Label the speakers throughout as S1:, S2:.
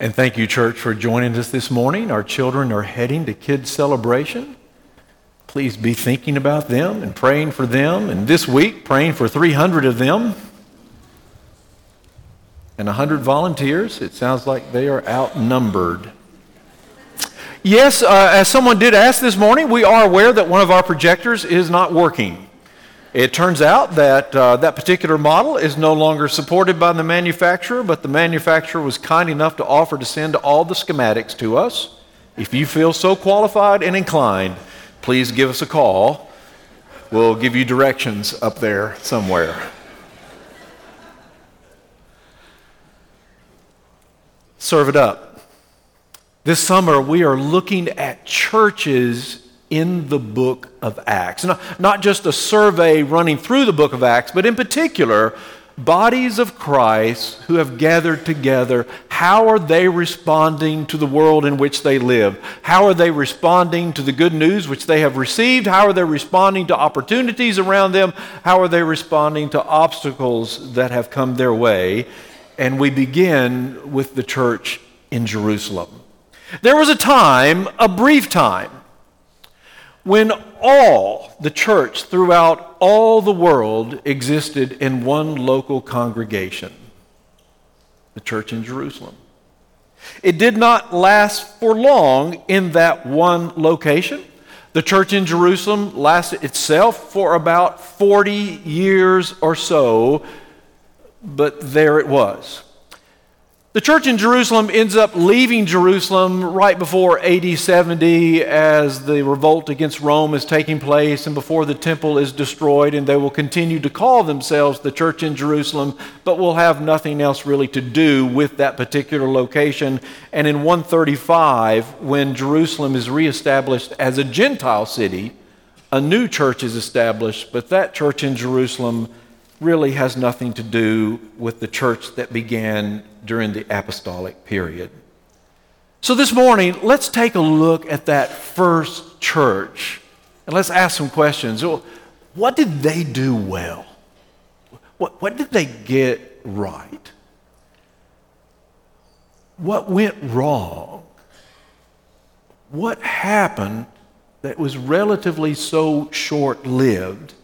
S1: And thank you, church, for joining us this morning. Our children are heading to kids' celebration. Please be thinking about them and praying for them. And this week, praying for 300 of them and 100 volunteers. It sounds like they are outnumbered. Yes, uh, as someone did ask this morning, we are aware that one of our projectors is not working. It turns out that uh, that particular model is no longer supported by the manufacturer, but the manufacturer was kind enough to offer to send all the schematics to us. If you feel so qualified and inclined, please give us a call. We'll give you directions up there somewhere. Serve it up. This summer, we are looking at churches in the book of Acts. Not, not just a survey running through the book of Acts, but in particular, bodies of Christ who have gathered together. How are they responding to the world in which they live? How are they responding to the good news which they have received? How are they responding to opportunities around them? How are they responding to obstacles that have come their way? And we begin with the church in Jerusalem. There was a time, a brief time, when all the church throughout all the world existed in one local congregation, the church in Jerusalem. It did not last for long in that one location. The church in Jerusalem lasted itself for about 40 years or so, but there it was. The church in Jerusalem ends up leaving Jerusalem right before AD 70 as the revolt against Rome is taking place and before the temple is destroyed, and they will continue to call themselves the church in Jerusalem, but will have nothing else really to do with that particular location. And in 135, when Jerusalem is reestablished as a Gentile city, a new church is established, but that church in Jerusalem really has nothing to do with the church that began during the apostolic period. So this morning, let's take a look at that first church and let's ask some questions. What did they do well? What, what did they get right? What went wrong? What happened that was relatively so short lived?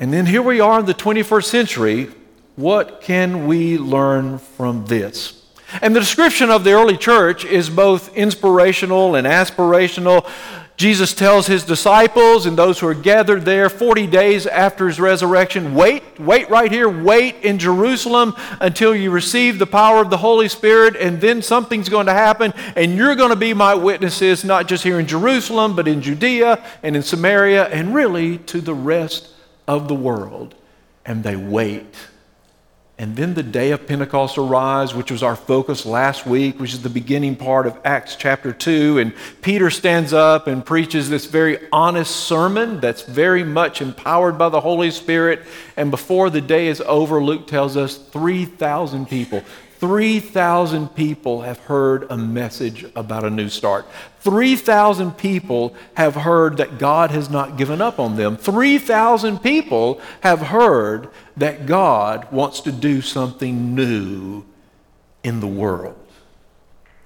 S1: And then here we are in the 21st century. What can we learn from this? And the description of the early church is both inspirational and aspirational. Jesus tells his disciples and those who are gathered there 40 days after his resurrection wait, wait right here, wait in Jerusalem until you receive the power of the Holy Spirit, and then something's going to happen, and you're going to be my witnesses, not just here in Jerusalem, but in Judea and in Samaria, and really to the rest of the world, and they wait. And then the day of Pentecost arrives, which was our focus last week, which is the beginning part of Acts chapter 2. And Peter stands up and preaches this very honest sermon that's very much empowered by the Holy Spirit. And before the day is over, Luke tells us 3,000 people, 3,000 people have heard a message about a new start. 3,000 people have heard that God has not given up on them. 3,000 people have heard that God wants to do something new in the world.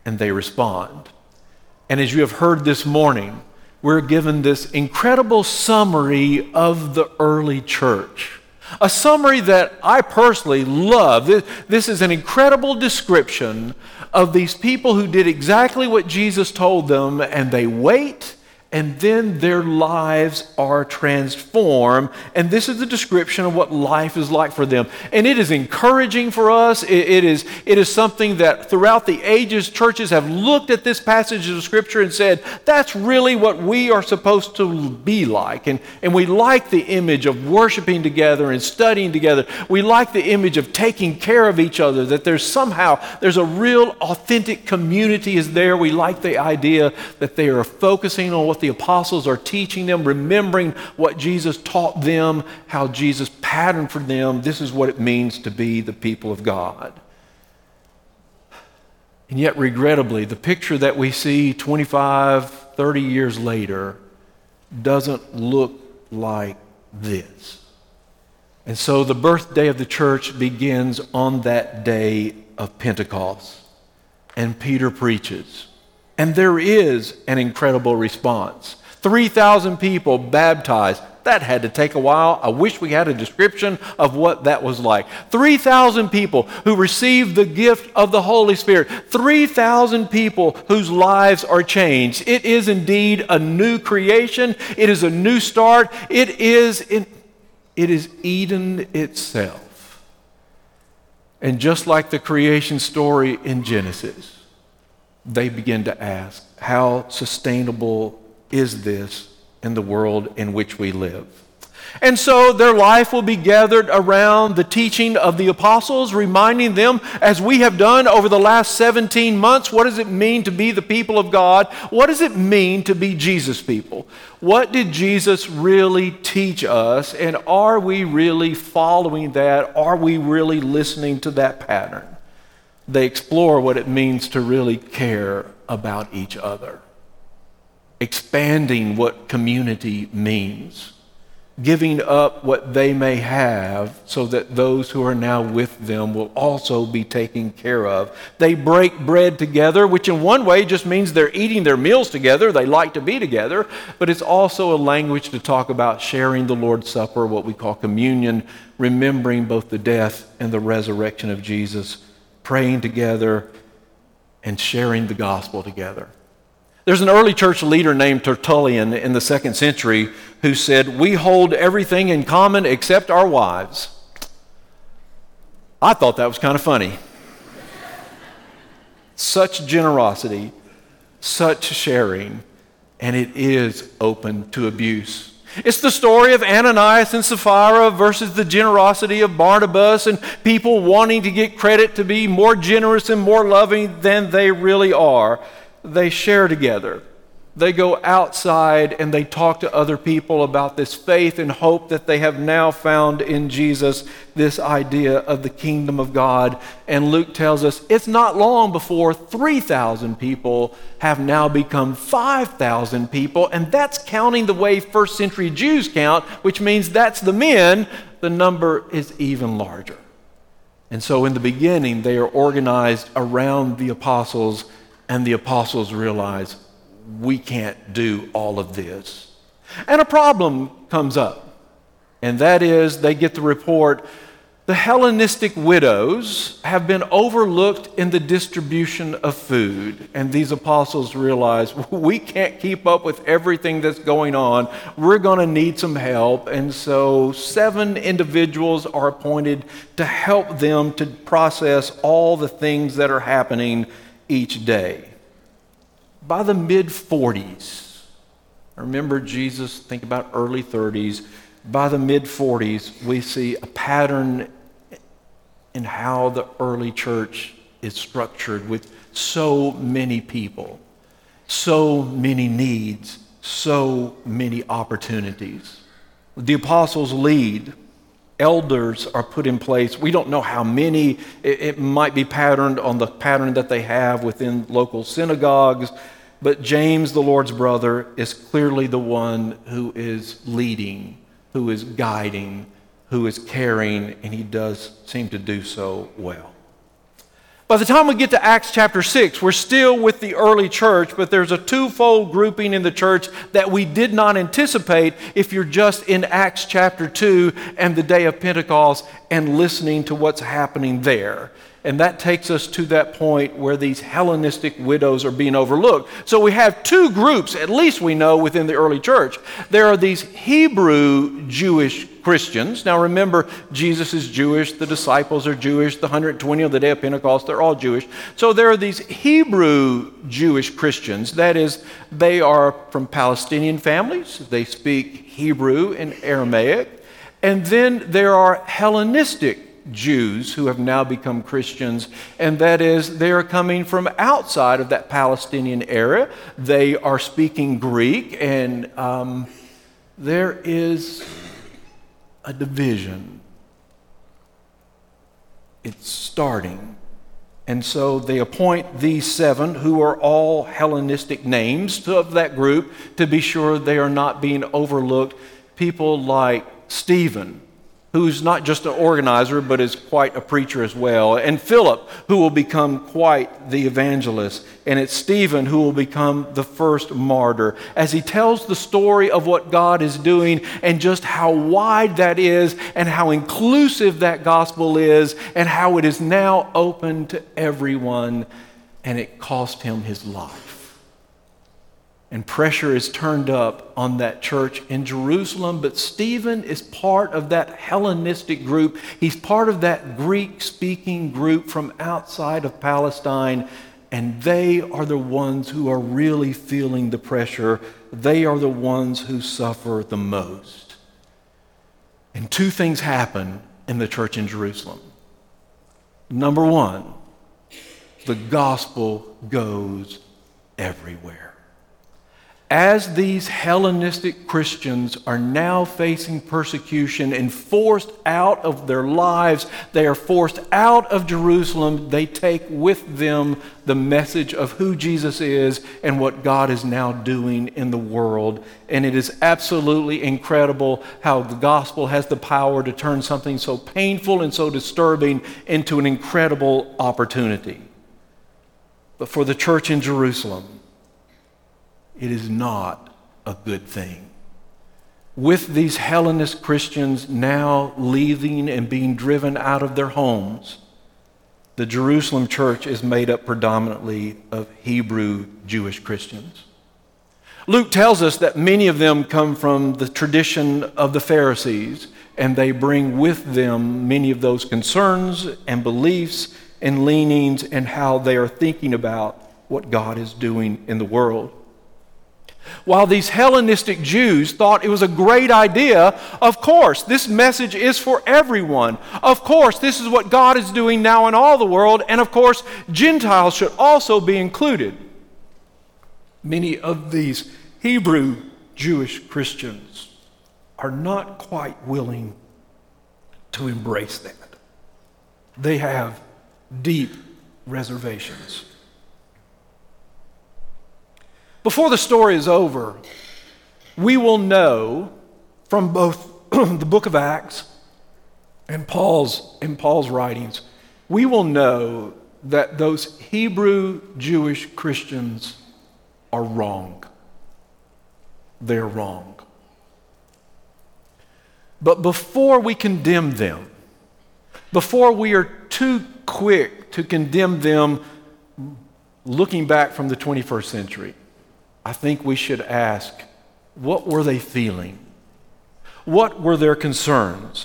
S1: And they respond. And as you have heard this morning, we're given this incredible summary of the early church. A summary that I personally love. This is an incredible description of these people who did exactly what Jesus told them, and they wait and then their lives are transformed. And this is the description of what life is like for them. And it is encouraging for us. It, it, is, it is something that throughout the ages, churches have looked at this passage of Scripture and said, that's really what we are supposed to be like. And, and we like the image of worshiping together and studying together. We like the image of taking care of each other, that there's somehow, there's a real authentic community is there. We like the idea that they are focusing on what what the apostles are teaching them, remembering what Jesus taught them, how Jesus patterned for them. This is what it means to be the people of God. And yet, regrettably, the picture that we see 25, 30 years later doesn't look like this. And so the birthday of the church begins on that day of Pentecost. and Peter preaches. And there is an incredible response. 3,000 people baptized. That had to take a while. I wish we had a description of what that was like. 3,000 people who received the gift of the Holy Spirit. 3,000 people whose lives are changed. It is indeed a new creation. It is a new start. It is, in, it is Eden itself. And just like the creation story in Genesis, they begin to ask, how sustainable is this in the world in which we live? And so their life will be gathered around the teaching of the apostles, reminding them, as we have done over the last 17 months, what does it mean to be the people of God? What does it mean to be Jesus people? What did Jesus really teach us? And are we really following that? Are we really listening to that pattern? They explore what it means to really care about each other expanding what community means, giving up what they may have so that those who are now with them will also be taken care of. They break bread together, which in one way just means they're eating their meals together. They like to be together, but it's also a language to talk about sharing the Lord's Supper, what we call communion, remembering both the death and the resurrection of Jesus, praying together, and sharing the gospel together. There's an early church leader named Tertullian in the second century who said, We hold everything in common except our wives. I thought that was kind of funny. such generosity, such sharing, and it is open to abuse. It's the story of Ananias and Sapphira versus the generosity of Barnabas and people wanting to get credit to be more generous and more loving than they really are they share together. They go outside and they talk to other people about this faith and hope that they have now found in Jesus, this idea of the kingdom of God. And Luke tells us it's not long before 3,000 people have now become 5,000 people, and that's counting the way first century Jews count, which means that's the men. The number is even larger. And so in the beginning, they are organized around the apostles and the apostles realize we can't do all of this. And a problem comes up, and that is they get the report the Hellenistic widows have been overlooked in the distribution of food. And these apostles realize we can't keep up with everything that's going on. We're going to need some help. And so, seven individuals are appointed to help them to process all the things that are happening each day. By the mid 40s, remember Jesus, think about early 30s. By the mid 40s, we see a pattern in how the early church is structured with so many people, so many needs, so many opportunities. The apostles lead elders are put in place. We don't know how many. It, it, might be patterned on the pattern that they have within local synagogues. But James, the Lord's brother, is clearly the one who is leading, who is guiding, who is caring, and he does seem to do so well. By the time we get to Acts chapter 6, we're still with the early church, but there's a twofold grouping in the church that we did not anticipate if you're just in Acts chapter 2 and the day of Pentecost and listening to what's happening there. And that takes us to that point where these Hellenistic widows are being overlooked. So we have two groups, at least we know, within the early church. There are these Hebrew Jewish Christians. Now remember, Jesus is Jewish, the disciples are Jewish, the 120 on the day of Pentecost, they're all Jewish. So there are these Hebrew Jewish Christians. That is, they are from Palestinian families, they speak Hebrew and Aramaic. And then there are Hellenistic Jews who have now become Christians, and that is they are coming from outside of that Palestinian area. They are speaking Greek, and um, there is a division. It's starting. And so they appoint these seven, who are all Hellenistic names of that group, to be sure they are not being overlooked. People like Stephen, who's not just an organizer, but is quite a preacher as well, and Philip, who will become quite the evangelist, and it's Stephen who will become the first martyr, as he tells the story of what God is doing and just how wide that is, and how inclusive that gospel is, and how it is now open to everyone, and it cost him his life and pressure is turned up on that church in Jerusalem. But Stephen is part of that Hellenistic group. He's part of that Greek speaking group from outside of Palestine. And they are the ones who are really feeling the pressure. They are the ones who suffer the most. And two things happen in the church in Jerusalem. Number one, the gospel goes everywhere as these Hellenistic Christians are now facing persecution and forced out of their lives, they are forced out of Jerusalem, they take with them the message of who Jesus is and what God is now doing in the world. And it is absolutely incredible how the gospel has the power to turn something so painful and so disturbing into an incredible opportunity. But for the church in Jerusalem, it is not a good thing. With these Hellenist Christians now leaving and being driven out of their homes, the Jerusalem church is made up predominantly of Hebrew Jewish Christians. Luke tells us that many of them come from the tradition of the Pharisees, and they bring with them many of those concerns and beliefs and leanings and how they are thinking about what God is doing in the world. While these Hellenistic Jews thought it was a great idea, of course, this message is for everyone. Of course, this is what God is doing now in all the world, and of course, Gentiles should also be included. Many of these Hebrew Jewish Christians are not quite willing to embrace that. They have deep reservations. Before the story is over, we will know from both the book of Acts and Paul's, in Paul's writings, we will know that those Hebrew Jewish Christians are wrong. They're wrong. But before we condemn them, before we are too quick to condemn them looking back from the 21st century, I think we should ask what were they feeling? What were their concerns?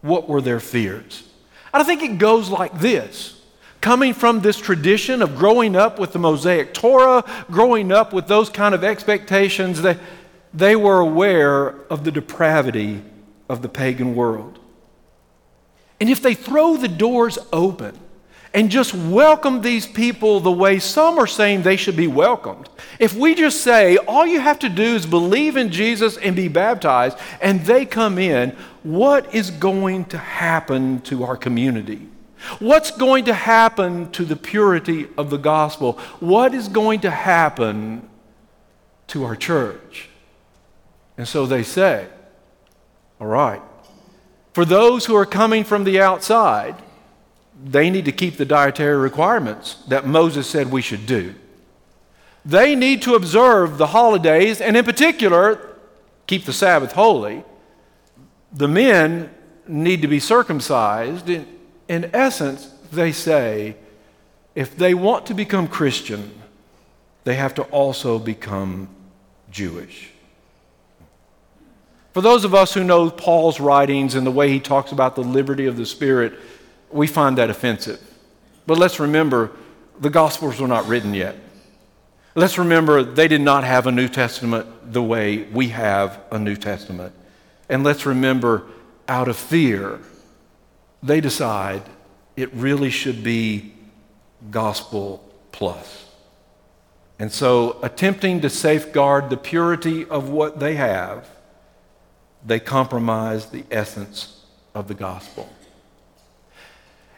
S1: What were their fears? And I think it goes like this. Coming from this tradition of growing up with the Mosaic Torah, growing up with those kind of expectations, that they were aware of the depravity of the pagan world. And if they throw the doors open and just welcome these people the way some are saying they should be welcomed. If we just say, all you have to do is believe in Jesus and be baptized, and they come in, what is going to happen to our community? What's going to happen to the purity of the gospel? What is going to happen to our church? And so they say, all right, for those who are coming from the outside, they need to keep the dietary requirements that Moses said we should do. They need to observe the holidays, and in particular, keep the Sabbath holy. The men need to be circumcised. In, in essence, they say if they want to become Christian, they have to also become Jewish. For those of us who know Paul's writings and the way he talks about the liberty of the Spirit, we find that offensive. But let's remember, the Gospels were not written yet. Let's remember, they did not have a New Testament the way we have a New Testament. And let's remember, out of fear, they decide it really should be gospel plus. And so, attempting to safeguard the purity of what they have, they compromise the essence of the gospel.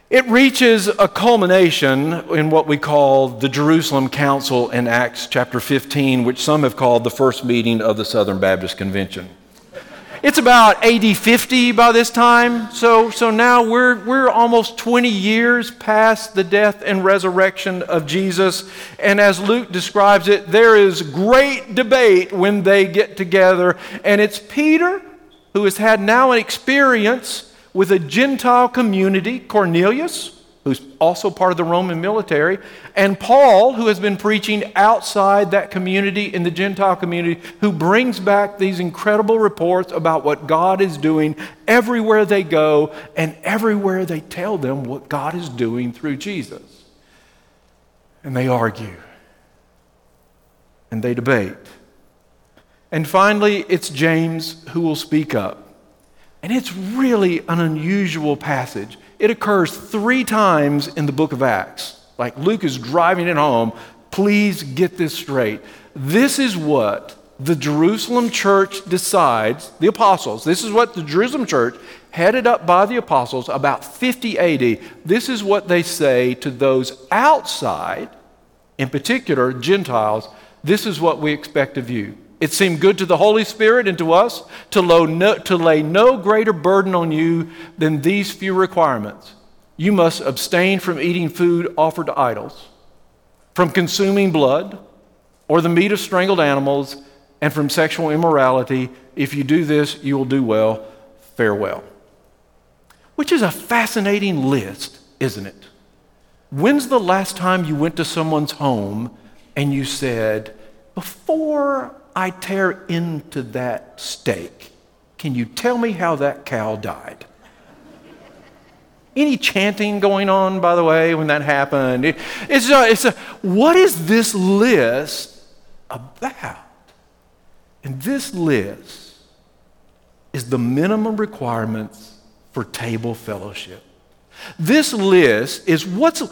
S1: It reaches a culmination in what we call the Jerusalem Council in Acts chapter 15, which some have called the first meeting of the Southern Baptist Convention. it's about AD 50 by this time. So, so now we're, we're almost 20 years past the death and resurrection of Jesus. And as Luke describes it, there is great debate when they get together. And it's Peter who has had now an experience with a Gentile community, Cornelius who's also part of the Roman military, and Paul, who has been preaching outside that community in the Gentile community, who brings back these incredible reports about what God is doing everywhere they go and everywhere they tell them what God is doing through Jesus. And they argue and they debate. And finally, it's James who will speak up. And it's really an unusual passage. It occurs three times in the book of Acts. Like Luke is driving it home. Please get this straight. This is what the Jerusalem church decides, the apostles, this is what the Jerusalem church, headed up by the apostles about 50 AD, this is what they say to those outside, in particular Gentiles, this is what we expect of you. It seemed good to the Holy Spirit and to us to, no, to lay no greater burden on you than these few requirements. You must abstain from eating food offered to idols, from consuming blood or the meat of strangled animals, and from sexual immorality. If you do this, you will do well. Farewell. Which is a fascinating list, isn't it? When's the last time you went to someone's home and you said, Before I tear into that steak, can you tell me how that cow died? Any chanting going on, by the way, when that happened? It, it's a, it's a, what is this list about? And this list is the minimum requirements for table fellowship. This list is what's,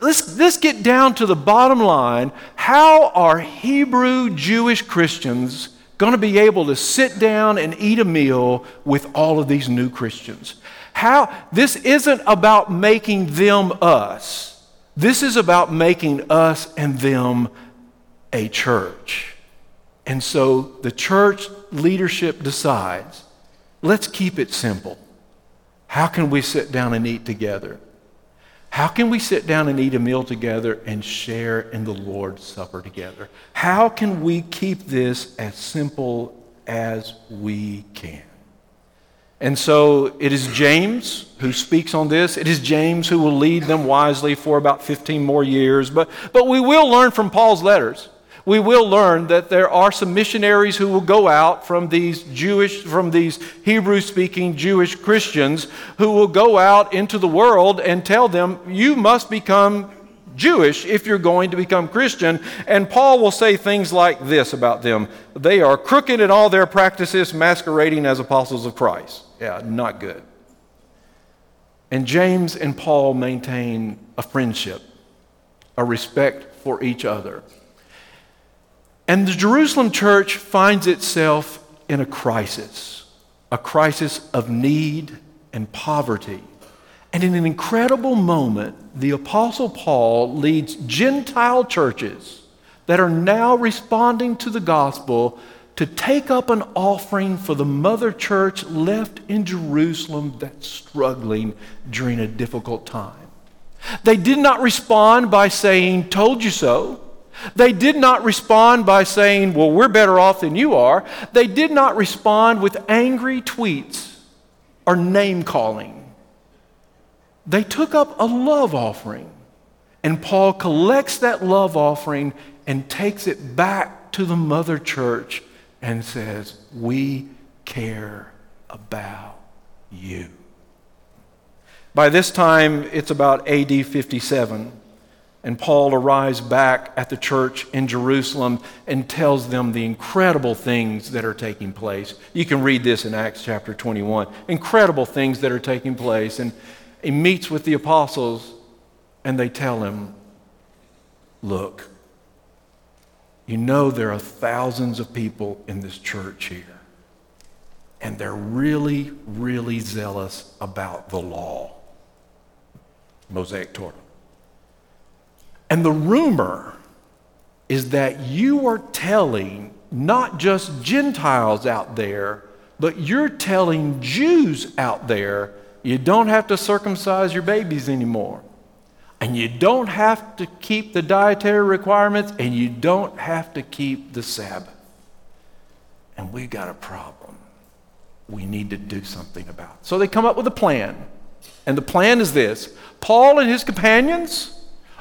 S1: let's, let's get down to the bottom line. How are Hebrew Jewish Christians going to be able to sit down and eat a meal with all of these new Christians? How, this isn't about making them us. This is about making us and them a church. And so the church leadership decides let's keep it simple. How can we sit down and eat together? How can we sit down and eat a meal together and share in the Lord's Supper together? How can we keep this as simple as we can? And so it is James who speaks on this. It is James who will lead them wisely for about 15 more years. But, but we will learn from Paul's letters we will learn that there are some missionaries who will go out from these Jewish, from these Hebrew speaking Jewish Christians who will go out into the world and tell them, you must become Jewish if you're going to become Christian. And Paul will say things like this about them they are crooked in all their practices, masquerading as apostles of Christ. Yeah, not good. And James and Paul maintain a friendship, a respect for each other. And the Jerusalem church finds itself in a crisis, a crisis of need and poverty. And in an incredible moment, the Apostle Paul leads Gentile churches that are now responding to the gospel to take up an offering for the mother church left in Jerusalem that's struggling during a difficult time. They did not respond by saying, Told you so. They did not respond by saying, Well, we're better off than you are. They did not respond with angry tweets or name calling. They took up a love offering. And Paul collects that love offering and takes it back to the mother church and says, We care about you. By this time, it's about AD 57. And Paul arrives back at the church in Jerusalem and tells them the incredible things that are taking place. You can read this in Acts chapter 21. Incredible things that are taking place. And he meets with the apostles and they tell him, Look, you know there are thousands of people in this church here. And they're really, really zealous about the law. Mosaic Torah. And the rumor is that you are telling not just Gentiles out there, but you're telling Jews out there you don't have to circumcise your babies anymore. And you don't have to keep the dietary requirements, and you don't have to keep the Sabbath. And we got a problem we need to do something about. it. So they come up with a plan. And the plan is this Paul and his companions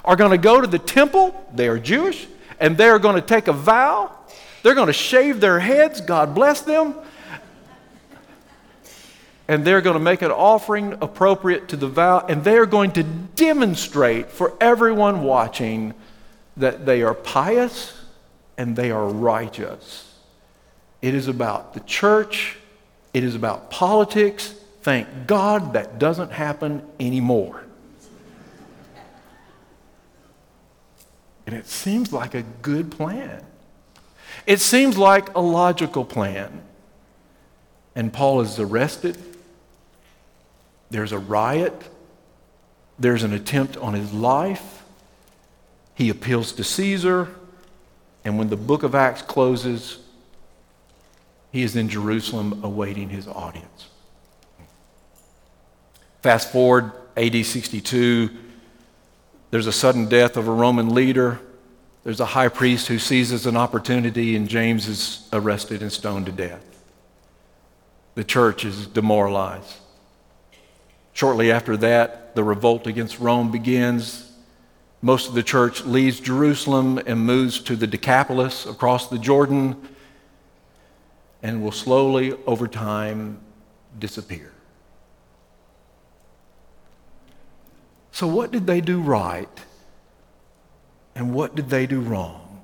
S1: are going to go to the temple, they are Jewish, and they're going to take a vow. They're going to shave their heads, God bless them. And they're going to make an offering appropriate to the vow, and they're going to demonstrate for everyone watching that they are pious and they are righteous. It is about the church, it is about politics. Thank God that doesn't happen anymore. And it seems like a good plan. It seems like a logical plan. And Paul is arrested. There's a riot. There's an attempt on his life. He appeals to Caesar. And when the book of Acts closes, he is in Jerusalem awaiting his audience. Fast forward, AD 62, there's a sudden death of a Roman leader. There's a high priest who seizes an opportunity, and James is arrested and stoned to death. The church is demoralized. Shortly after that, the revolt against Rome begins. Most of the church leaves Jerusalem and moves to the Decapolis across the Jordan and will slowly, over time, disappear. So, what did they do right? And what did they do wrong?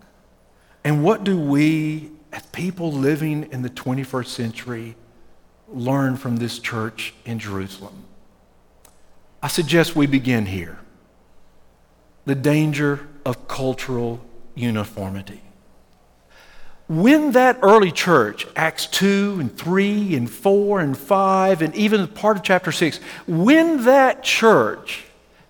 S1: And what do we, as people living in the 21st century, learn from this church in Jerusalem? I suggest we begin here. The danger of cultural uniformity when that early church, Acts 2 and 3 and 4 and 5, and even part of chapter 6, when that church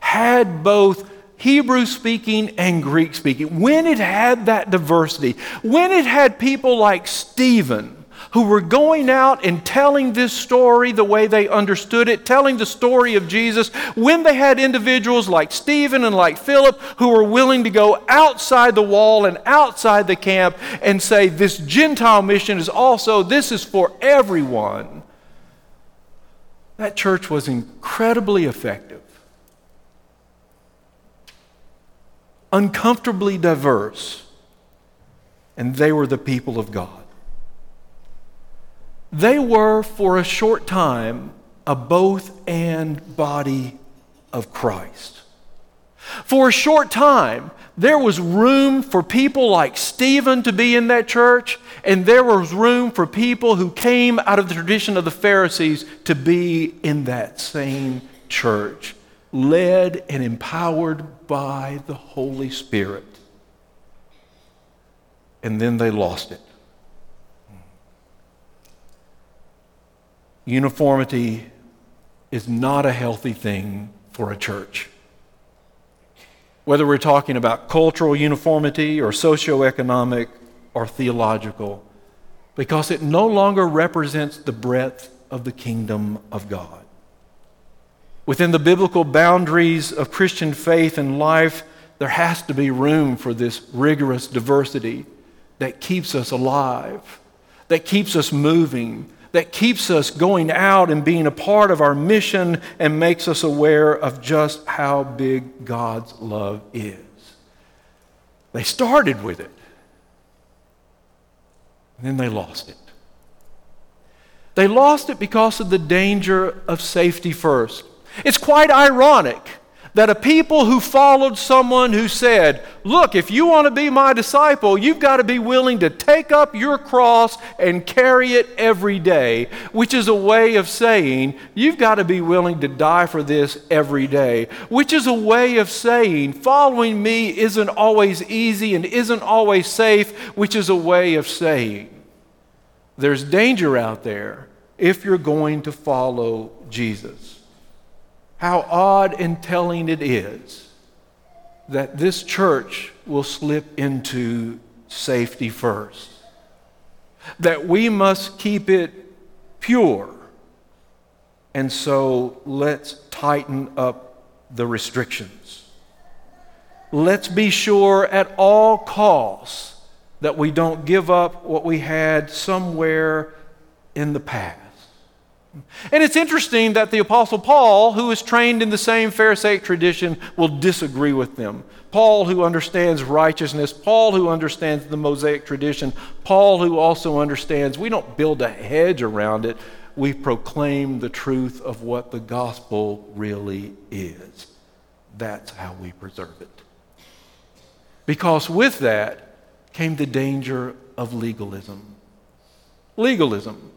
S1: had both Hebrew speaking and Greek speaking, when it had that diversity, when it had people like Stephen, who were going out and telling this story the way they understood it, telling the story of Jesus, when they had individuals like Stephen and like Philip who were willing to go outside the wall and outside the camp and say, This Gentile mission is also, this is for everyone. That church was incredibly effective, uncomfortably diverse, and they were the people of God. They were, for a short time, a both and body of Christ. For a short time, there was room for people like Stephen to be in that church, and there was room for people who came out of the tradition of the Pharisees to be in that same church, led and empowered by the Holy Spirit. And then they lost it. uniformity is not a healthy thing for a church. Whether we're talking about cultural uniformity or socioeconomic or theological, because it no longer represents the breadth of the kingdom of God. Within the biblical boundaries of Christian faith and life, there has to be room for this rigorous diversity that keeps us alive, that keeps us moving, that keeps us going out and being a part of our mission and makes us aware of just how big God's love is. They started with it, and then they lost it. They lost it because of the danger of safety first. It's quite ironic that a people who followed someone who said, Look, if you want to be my disciple, you've got to be willing to take up your cross and carry it every day, which is a way of saying, You've got to be willing to die for this every day, which is a way of saying, Following me isn't always easy and isn't always safe, which is a way of saying, There's danger out there if you're going to follow Jesus how odd and telling it is that this church will slip into safety first. That we must keep it pure. And so let's tighten up the restrictions. Let's be sure at all costs that we don't give up what we had somewhere in the past. And it's interesting that the Apostle Paul, who is trained in the same Pharisaic tradition, will disagree with them. Paul, who understands righteousness, Paul, who understands the Mosaic tradition, Paul, who also understands we don't build a hedge around it, we proclaim the truth of what the gospel really is. That's how we preserve it. Because with that came the danger of legalism. Legalism.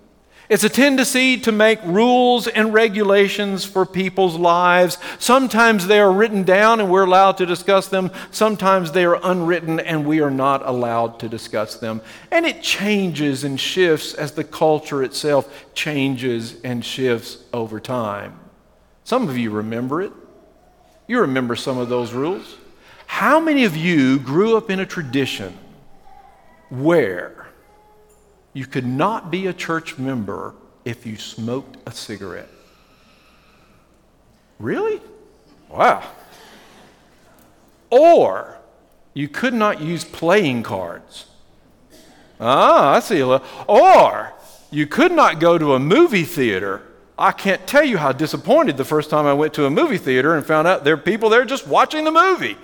S1: It's a tendency to make rules and regulations for people's lives. Sometimes they are written down and we're allowed to discuss them. Sometimes they are unwritten and we are not allowed to discuss them. And it changes and shifts as the culture itself changes and shifts over time. Some of you remember it. You remember some of those rules. How many of you grew up in a tradition where you could not be a church member if you smoked a cigarette. Really? Wow. Or you could not use playing cards. Ah, I see. a little. Or you could not go to a movie theater. I can't tell you how disappointed the first time I went to a movie theater and found out there are people there just watching the movie.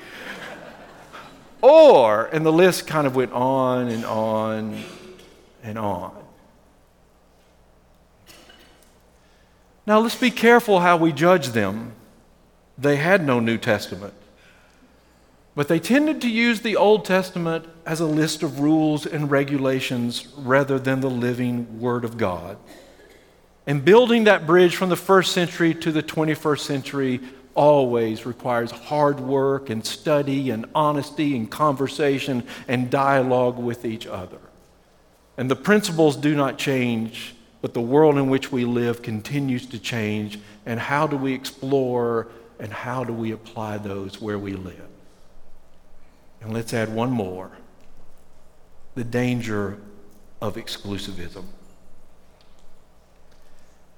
S1: Or, and the list kind of went on and on and on. Now, let's be careful how we judge them. They had no New Testament, but they tended to use the Old Testament as a list of rules and regulations rather than the living Word of God. And building that bridge from the first century to the 21st century always requires hard work and study and honesty and conversation and dialogue with each other. And the principles do not change, but the world in which we live continues to change. And how do we explore and how do we apply those where we live? And let's add one more the danger of exclusivism.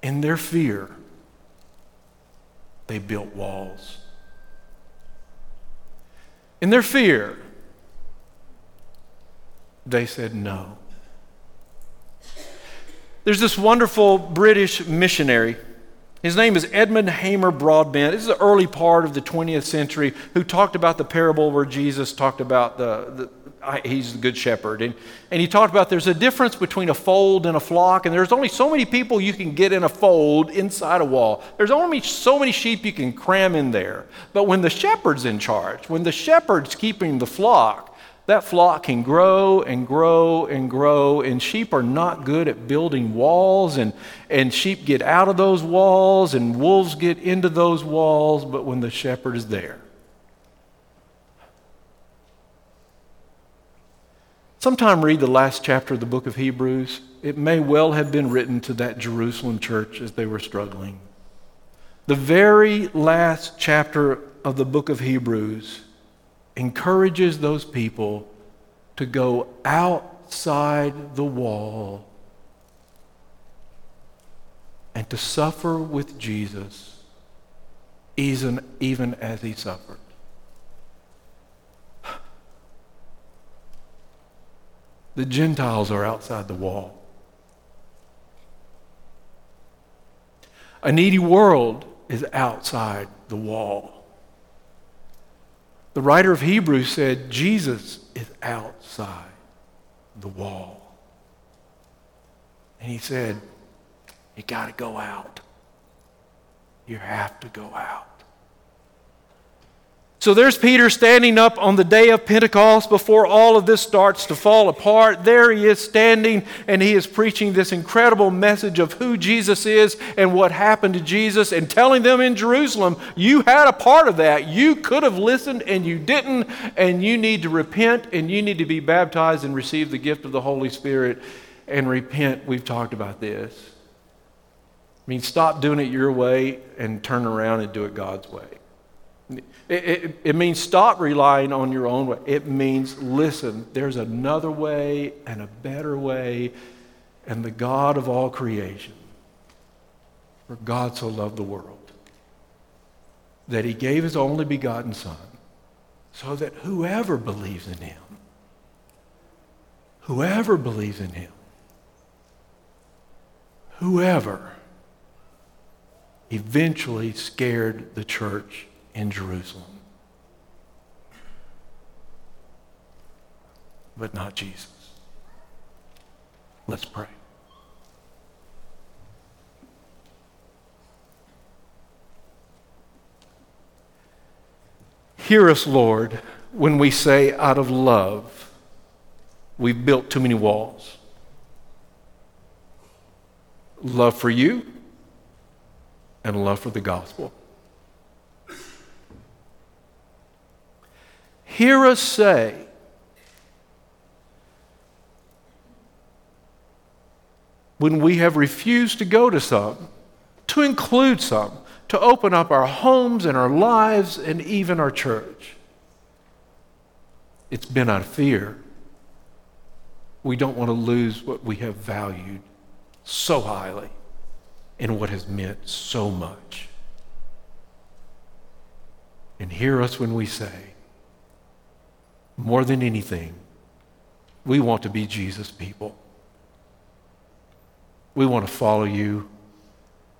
S1: In their fear, they built walls. In their fear, they said no. There's this wonderful British missionary. His name is Edmund Hamer Broadbent. This is the early part of the 20th century who talked about the parable where Jesus talked about the, the he's the good shepherd. And, and he talked about there's a difference between a fold and a flock, and there's only so many people you can get in a fold inside a wall. There's only so many sheep you can cram in there. But when the shepherd's in charge, when the shepherd's keeping the flock, that flock can grow and grow and grow, and sheep are not good at building walls, and, and sheep get out of those walls, and wolves get into those walls, but when the shepherd is there. Sometime read the last chapter of the book of Hebrews. It may well have been written to that Jerusalem church as they were struggling. The very last chapter of the book of Hebrews encourages those people to go outside the wall and to suffer with Jesus even, even as he suffered. The Gentiles are outside the wall. A needy world is outside the wall. The writer of Hebrews said Jesus is outside the wall. And he said, You got to go out. You have to go out. So there's Peter standing up on the day of Pentecost before all of this starts to fall apart. There he is standing and he is preaching this incredible message of who Jesus is and what happened to Jesus and telling them in Jerusalem, you had a part of that. You could have listened and you didn't, and you need to repent and you need to be baptized and receive the gift of the Holy Spirit and repent. We've talked about this. I mean, stop doing it your way and turn around and do it God's way. It, it, it, means stop relying on your own way. It means listen, there's another way and a better way, and the God of all creation For God so loved the world that he gave his only begotten Son, so that whoever believes in him, whoever believes in him, whoever eventually scared the church in Jerusalem. But not Jesus. Let's pray. Hear us, Lord, when we say out of love, we've built too many walls. Love for you and love for the gospel. Hear us say, when we have refused to go to some, to include some, to open up our homes and our lives and even our church. It's been of fear. We don't want to lose what we have valued so highly and what has meant so much. And hear us when we say, more than anything, we want to be Jesus' people. We want to follow you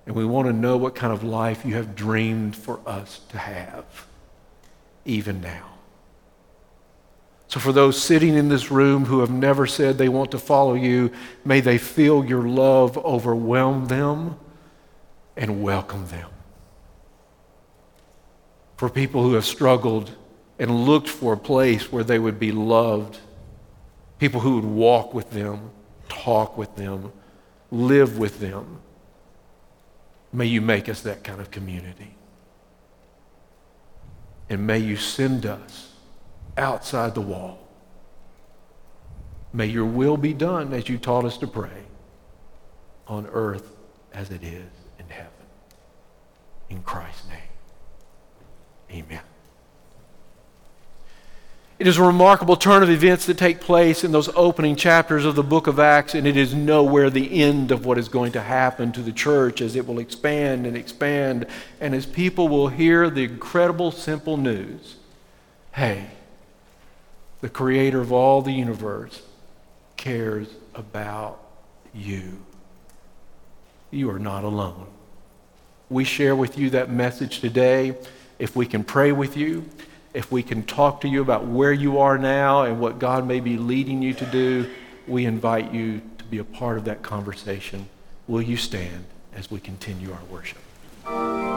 S1: and we want to know what kind of life you have dreamed for us to have, even now. So, for those sitting in this room who have never said they want to follow you, may they feel your love overwhelm them and welcome them. For people who have struggled and looked for a place where they would be loved, people who would walk with them, talk with them, live with them May you make us that kind of community. And may you send us outside the wall. May your will be done as you taught us to pray on earth as it is in heaven. In Christ's name, amen. It is a remarkable turn of events that take place in those opening chapters of the book of Acts, and it is nowhere the end of what is going to happen to the church as it will expand and expand, and as people will hear the incredible, simple news hey, the creator of all the universe cares about you. You are not alone. We share with you that message today. If we can pray with you, if we can talk to you about where you are now and what God may be leading you to do, we invite you to be a part of that conversation. Will you stand as we continue our worship?